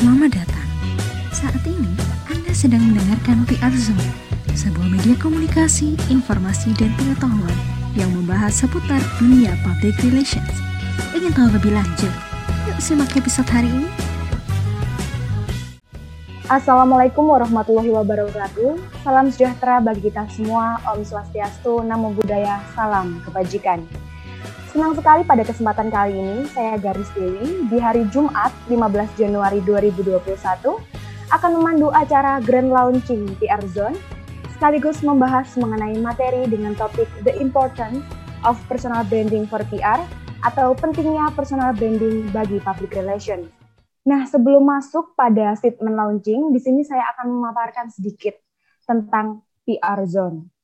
Selamat datang. Saat ini Anda sedang mendengarkan PR Zone, sebuah media komunikasi, informasi, dan pengetahuan yang membahas seputar dunia public relations. Ingin tahu lebih lanjut? Yuk simak episode hari ini. Assalamualaikum warahmatullahi wabarakatuh. Salam sejahtera bagi kita semua. Om Swastiastu, Namo Buddhaya, Salam Kebajikan. Senang sekali pada kesempatan kali ini, saya Garis Dewi di hari Jumat 15 Januari 2021 akan memandu acara Grand Launching PR Zone sekaligus membahas mengenai materi dengan topik The Importance of Personal Branding for PR atau pentingnya personal branding bagi public relation. Nah, sebelum masuk pada statement launching, di sini saya akan memaparkan sedikit tentang PR Zone.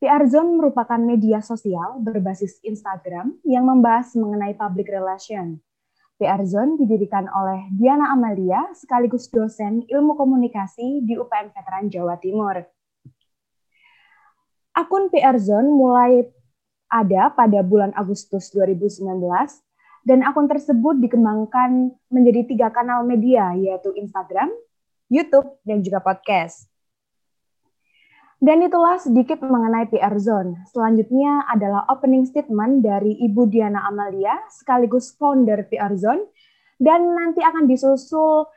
PR Zone merupakan media sosial berbasis Instagram yang membahas mengenai public relation. PR Zone didirikan oleh Diana Amalia sekaligus dosen ilmu komunikasi di UPN Veteran Jawa Timur. Akun PR Zone mulai ada pada bulan Agustus 2019 dan akun tersebut dikembangkan menjadi tiga kanal media yaitu Instagram, YouTube, dan juga podcast. Dan itulah sedikit mengenai PR Zone. Selanjutnya adalah opening statement dari Ibu Diana Amalia, sekaligus founder PR Zone, dan nanti akan disusul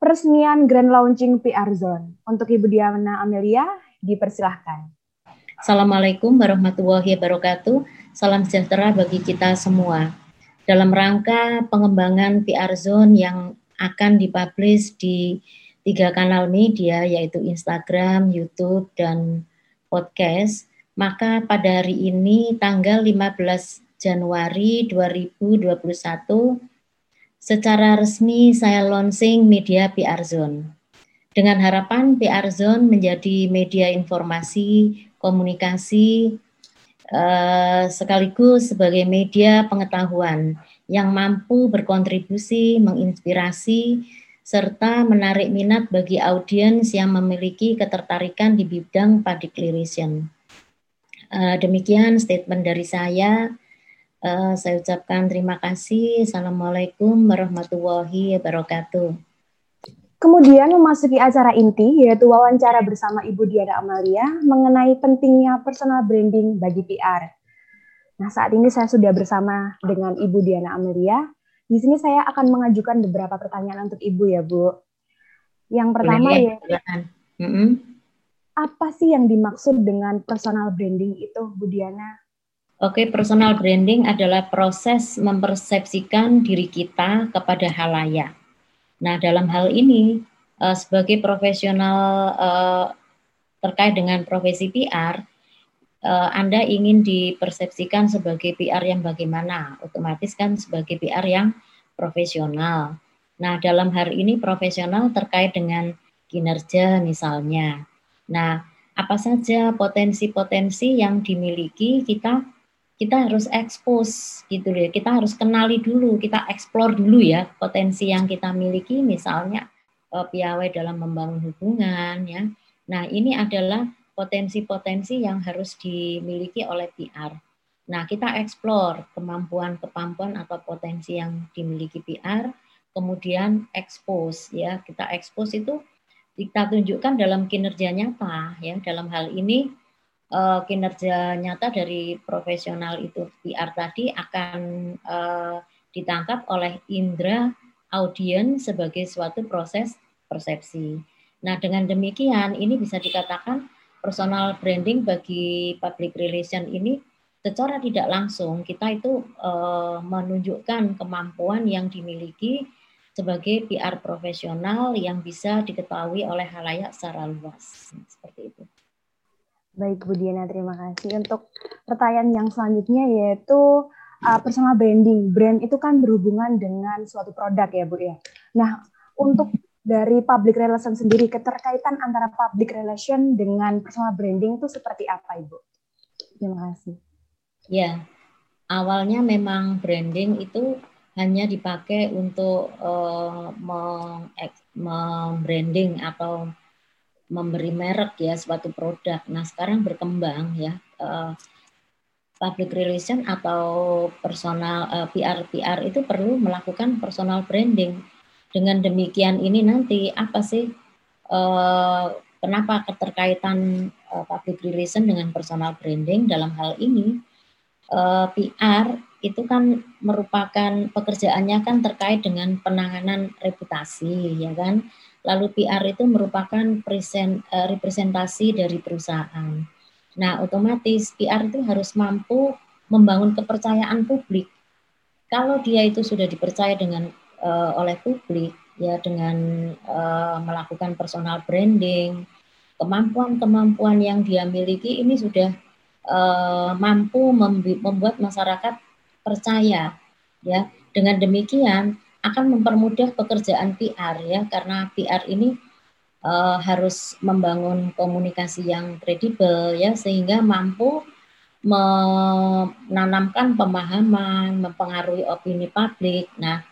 peresmian grand launching PR Zone. Untuk Ibu Diana Amalia, dipersilahkan. Assalamualaikum warahmatullahi wabarakatuh. Salam sejahtera bagi kita semua. Dalam rangka pengembangan PR Zone yang akan dipublish di tiga kanal media yaitu Instagram, YouTube, dan podcast, maka pada hari ini tanggal 15 Januari 2021 secara resmi saya launching media PR Zone. Dengan harapan PR Zone menjadi media informasi, komunikasi, eh, sekaligus sebagai media pengetahuan yang mampu berkontribusi, menginspirasi, serta menarik minat bagi audiens yang memiliki ketertarikan di bidang relation. Uh, demikian statement dari saya. Uh, saya ucapkan terima kasih. Assalamualaikum warahmatullahi wabarakatuh. Kemudian memasuki acara inti yaitu wawancara bersama Ibu Diana Amalia mengenai pentingnya personal branding bagi PR. Nah, saat ini saya sudah bersama dengan Ibu Diana Amalia di sini saya akan mengajukan beberapa pertanyaan untuk Ibu ya, Bu. Yang pertama Boleh, ya, mm -hmm. apa sih yang dimaksud dengan personal branding itu, Bu Diana? Oke, personal branding adalah proses mempersepsikan diri kita kepada halayak. Nah, dalam hal ini, uh, sebagai profesional uh, terkait dengan profesi PR, uh, Anda ingin dipersepsikan sebagai PR yang bagaimana? Otomatis kan sebagai PR yang profesional. Nah, dalam hal ini profesional terkait dengan kinerja misalnya. Nah, apa saja potensi-potensi yang dimiliki kita kita harus expose gitu ya. Kita harus kenali dulu, kita explore dulu ya potensi yang kita miliki misalnya uh, piawai dalam membangun hubungan ya. Nah, ini adalah potensi-potensi yang harus dimiliki oleh PR. Nah, kita explore kemampuan-kemampuan atau potensi yang dimiliki PR, kemudian expose ya. Kita expose itu kita tunjukkan dalam kinerja nyata ya. Dalam hal ini uh, kinerja nyata dari profesional itu PR tadi akan uh, ditangkap oleh indera audiens sebagai suatu proses persepsi. Nah, dengan demikian ini bisa dikatakan personal branding bagi public relation ini secara tidak langsung kita itu uh, menunjukkan kemampuan yang dimiliki sebagai PR profesional yang bisa diketahui oleh halayak secara luas seperti itu. Baik Bu Diana, terima kasih. Untuk pertanyaan yang selanjutnya yaitu uh, personal branding. Brand itu kan berhubungan dengan suatu produk ya Bu ya. Nah, untuk dari public relation sendiri, keterkaitan antara public relation dengan personal branding itu seperti apa, Ibu? Terima kasih. Ya, awalnya memang branding itu hanya dipakai untuk uh, membranding atau memberi merek ya suatu produk. Nah sekarang berkembang ya uh, public relation atau personal uh, PR PR itu perlu melakukan personal branding dengan demikian ini nanti apa sih uh, kenapa keterkaitan uh, public relation dengan personal branding dalam hal ini? Uh, PR itu kan merupakan pekerjaannya kan terkait dengan penanganan reputasi ya kan? Lalu PR itu merupakan present, uh, representasi dari perusahaan. Nah otomatis PR itu harus mampu membangun kepercayaan publik. Kalau dia itu sudah dipercaya dengan uh, oleh publik ya dengan uh, melakukan personal branding kemampuan-kemampuan yang dia miliki ini sudah uh, mampu membuat masyarakat percaya ya dengan demikian akan mempermudah pekerjaan PR ya karena PR ini uh, harus membangun komunikasi yang kredibel ya sehingga mampu menanamkan pemahaman, mempengaruhi opini publik. Nah,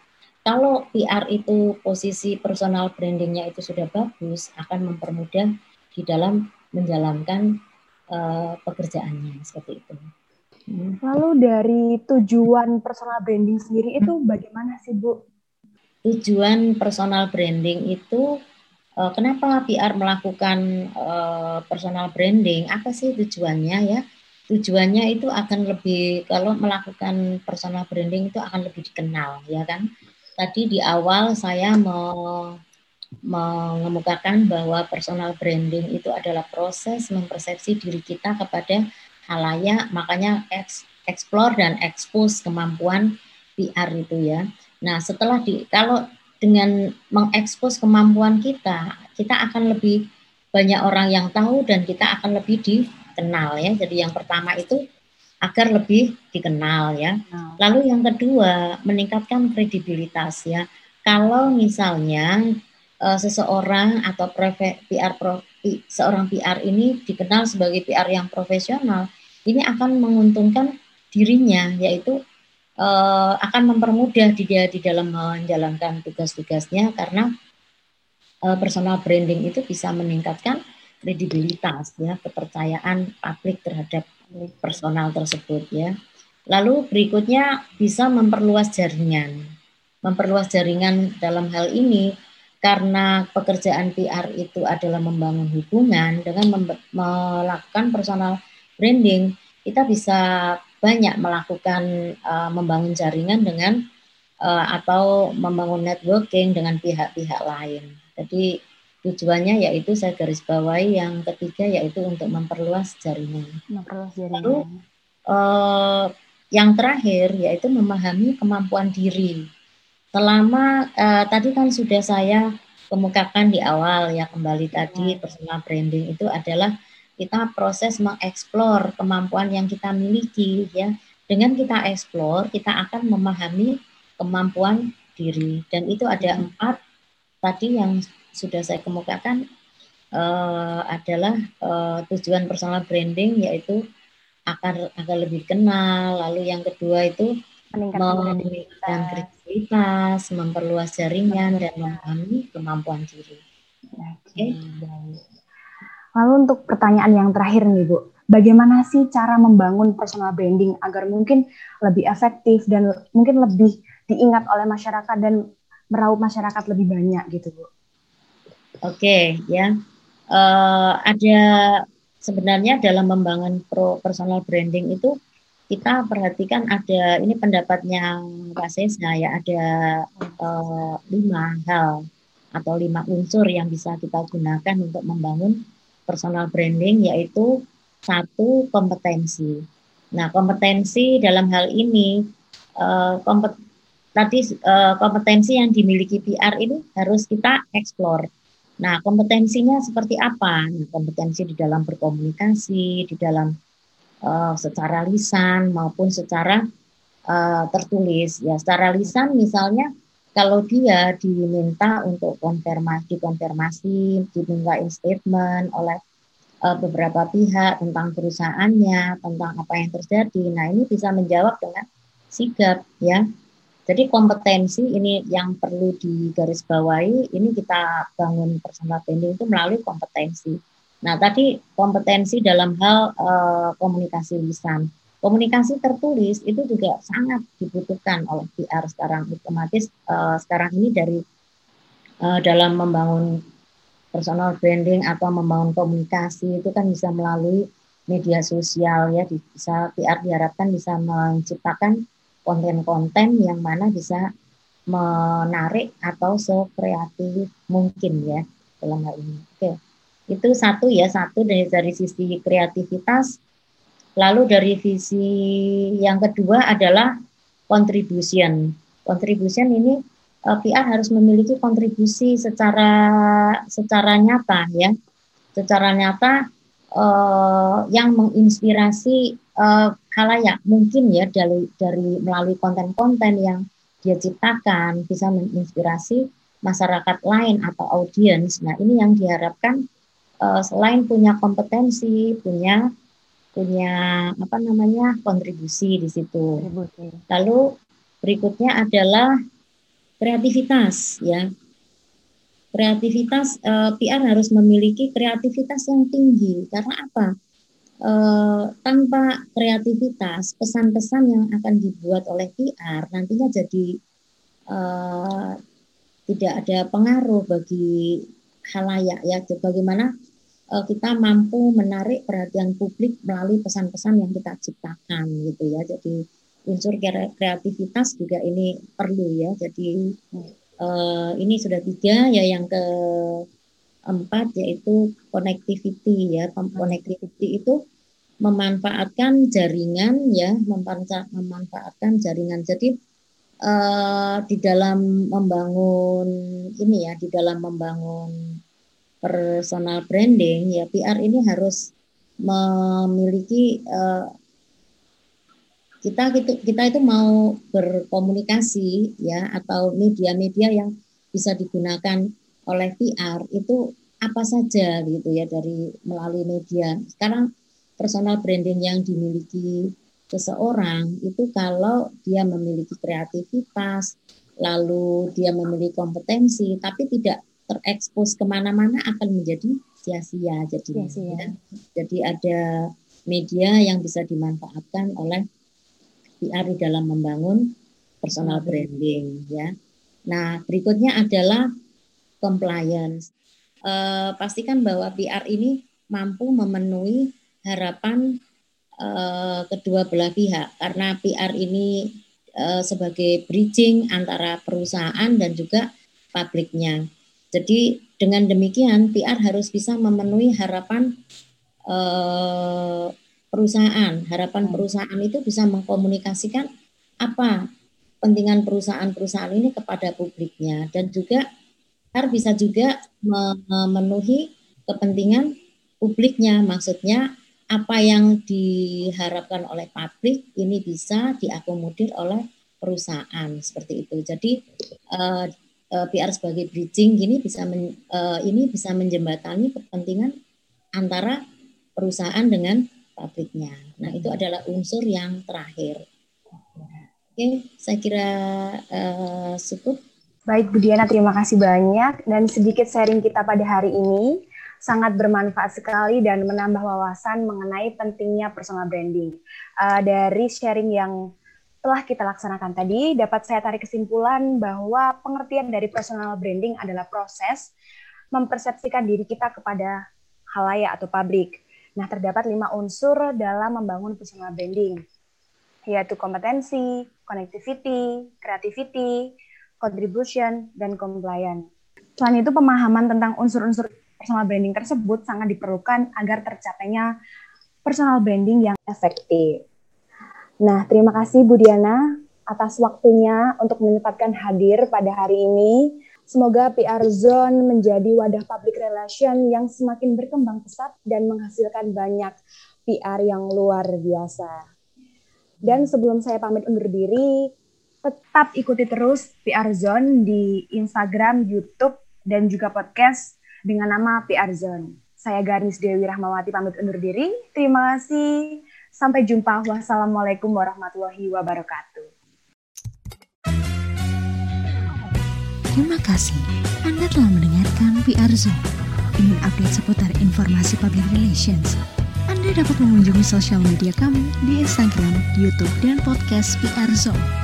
kalau PR itu posisi personal brandingnya itu sudah bagus, akan mempermudah di dalam menjalankan uh, pekerjaannya seperti itu. Hmm. Lalu dari tujuan personal branding sendiri itu bagaimana sih Bu? Tujuan personal branding itu uh, kenapa PR melakukan uh, personal branding? Apa sih tujuannya ya? Tujuannya itu akan lebih kalau melakukan personal branding itu akan lebih dikenal ya kan? Tadi di awal saya mengemukakan bahwa personal branding itu adalah proses mempersepsi diri kita kepada halayak, makanya explore dan expose kemampuan PR itu ya. Nah, setelah di kalau dengan mengekspos kemampuan kita, kita akan lebih banyak orang yang tahu dan kita akan lebih dikenal ya. Jadi yang pertama itu agar lebih dikenal ya. Lalu yang kedua, meningkatkan kredibilitas ya. Kalau misalnya uh, seseorang atau PR pro, seorang PR ini dikenal sebagai PR yang profesional, ini akan menguntungkan dirinya, yaitu uh, akan mempermudah dia di dalam menjalankan tugas-tugasnya karena uh, personal branding itu bisa meningkatkan kredibilitas ya kepercayaan publik terhadap personal tersebut ya. Lalu berikutnya bisa memperluas jaringan. Memperluas jaringan dalam hal ini karena pekerjaan PR itu adalah membangun hubungan dengan melakukan personal branding, kita bisa banyak melakukan uh, membangun jaringan dengan uh, atau membangun networking dengan pihak-pihak lain. Jadi tujuannya yaitu saya garis bawahi yang ketiga yaitu untuk memperluas jaringan. Memperluas jaringan. Lalu uh, yang terakhir yaitu memahami kemampuan diri Selama uh, tadi kan sudah saya kemukakan di awal ya kembali tadi personal branding itu adalah kita proses mengeksplor kemampuan yang kita miliki ya. Dengan kita eksplor, kita akan memahami kemampuan diri dan itu ada empat tadi yang sudah saya kemukakan uh, adalah uh, tujuan personal branding yaitu akan agar lebih kenal lalu yang kedua itu meningkatkan kredibilitas, memperluas jaringan dan memahami kemampuan diri. Oke. Lalu untuk pertanyaan yang terakhir nih Bu, bagaimana sih cara membangun personal branding agar mungkin lebih efektif dan mungkin lebih diingat oleh masyarakat dan meraup masyarakat lebih banyak gitu Bu? Oke ya, uh, ada sebenarnya dalam membangun pro personal branding itu kita perhatikan ada ini pendapatnya Pak ya ada uh, lima hal atau lima unsur yang bisa kita gunakan untuk membangun personal branding yaitu satu kompetensi. Nah kompetensi dalam hal ini uh, kompet tadi uh, kompetensi yang dimiliki PR ini harus kita eksplor. Nah kompetensinya seperti apa? Nah, kompetensi di dalam berkomunikasi, di dalam uh, secara lisan maupun secara uh, tertulis. Ya, secara lisan misalnya kalau dia diminta untuk konfirmasi, konfirmasi, diminta statement oleh uh, beberapa pihak tentang perusahaannya, tentang apa yang terjadi. Nah, ini bisa menjawab dengan sigap ya. Jadi kompetensi ini yang perlu digarisbawahi, ini kita bangun personal branding itu melalui kompetensi. Nah, tadi kompetensi dalam hal uh, komunikasi lisan. Komunikasi tertulis itu juga sangat dibutuhkan oleh PR sekarang otomatis uh, sekarang ini dari uh, dalam membangun personal branding atau membangun komunikasi itu kan bisa melalui media sosial ya bisa PR diharapkan bisa menciptakan konten-konten yang mana bisa menarik atau sekreatif mungkin ya dalam hal ini. Oke. Itu satu ya, satu dari dari sisi kreativitas. Lalu dari visi yang kedua adalah contribution. Contribution ini eh, PR harus memiliki kontribusi secara secara nyata ya. Secara nyata uh, yang menginspirasi uh, halayak mungkin ya dari dari melalui konten-konten yang dia ciptakan bisa menginspirasi masyarakat lain atau audiens. Nah, ini yang diharapkan uh, selain punya kompetensi, punya punya apa namanya kontribusi di situ. Lalu berikutnya adalah kreativitas ya. Kreativitas eh, PR harus memiliki kreativitas yang tinggi karena apa? Eh, tanpa kreativitas pesan-pesan yang akan dibuat oleh PR nantinya jadi eh, tidak ada pengaruh bagi halayak ya. Bagaimana eh, kita mampu menarik perhatian publik melalui pesan-pesan yang kita ciptakan gitu ya. Jadi unsur kreativitas juga ini perlu ya. Jadi uh, ini sudah tiga ya yang ke empat yaitu connectivity ya. Connectivity itu memanfaatkan jaringan ya, memanfaatkan jaringan. Jadi uh, di dalam membangun ini ya, di dalam membangun personal branding ya PR ini harus memiliki uh, kita kita kita itu mau berkomunikasi ya atau media-media yang bisa digunakan oleh PR itu apa saja gitu ya dari melalui media. Sekarang personal branding yang dimiliki seseorang itu kalau dia memiliki kreativitas, lalu dia memiliki kompetensi, tapi tidak terekspos ke mana-mana akan menjadi sia-sia. Jadi, ya. jadi ada media yang bisa dimanfaatkan oleh PR di dalam membangun personal branding ya. Nah, berikutnya adalah compliance. E, pastikan bahwa PR ini mampu memenuhi harapan e, kedua belah pihak karena PR ini e, sebagai bridging antara perusahaan dan juga publiknya. Jadi dengan demikian PR harus bisa memenuhi harapan perusahaan. Harapan perusahaan itu bisa mengkomunikasikan apa kepentingan perusahaan-perusahaan ini kepada publiknya dan juga harus bisa juga memenuhi kepentingan publiknya. Maksudnya apa yang diharapkan oleh publik ini bisa diakomodir oleh perusahaan seperti itu. Jadi uh, uh, PR sebagai bridging ini bisa men, uh, ini bisa menjembatani kepentingan antara perusahaan dengan pabriknya. Nah, itu adalah unsur yang terakhir. Oke, saya kira uh, cukup. Baik, Bu Diana, terima kasih banyak. Dan sedikit sharing kita pada hari ini sangat bermanfaat sekali dan menambah wawasan mengenai pentingnya personal branding. Uh, dari sharing yang telah kita laksanakan tadi, dapat saya tarik kesimpulan bahwa pengertian dari personal branding adalah proses mempersepsikan diri kita kepada halayak atau publik Nah, terdapat lima unsur dalam membangun personal branding, yaitu kompetensi, connectivity, creativity, contribution, dan compliance. Selain itu, pemahaman tentang unsur-unsur personal branding tersebut sangat diperlukan agar tercapainya personal branding yang efektif. Nah, terima kasih Bu Diana atas waktunya untuk menyempatkan hadir pada hari ini. Semoga PR Zone menjadi wadah public relation yang semakin berkembang pesat dan menghasilkan banyak PR yang luar biasa. Dan sebelum saya pamit undur diri, tetap ikuti terus PR Zone di Instagram, YouTube, dan juga podcast dengan nama PR Zone. Saya Garnis Dewi Rahmawati pamit undur diri. Terima kasih. Sampai jumpa. Wassalamualaikum warahmatullahi wabarakatuh. Terima kasih Anda telah mendengarkan PR Zone. Ingin update seputar informasi public relations? Anda dapat mengunjungi sosial media kami di Instagram, YouTube, dan podcast PR Zone.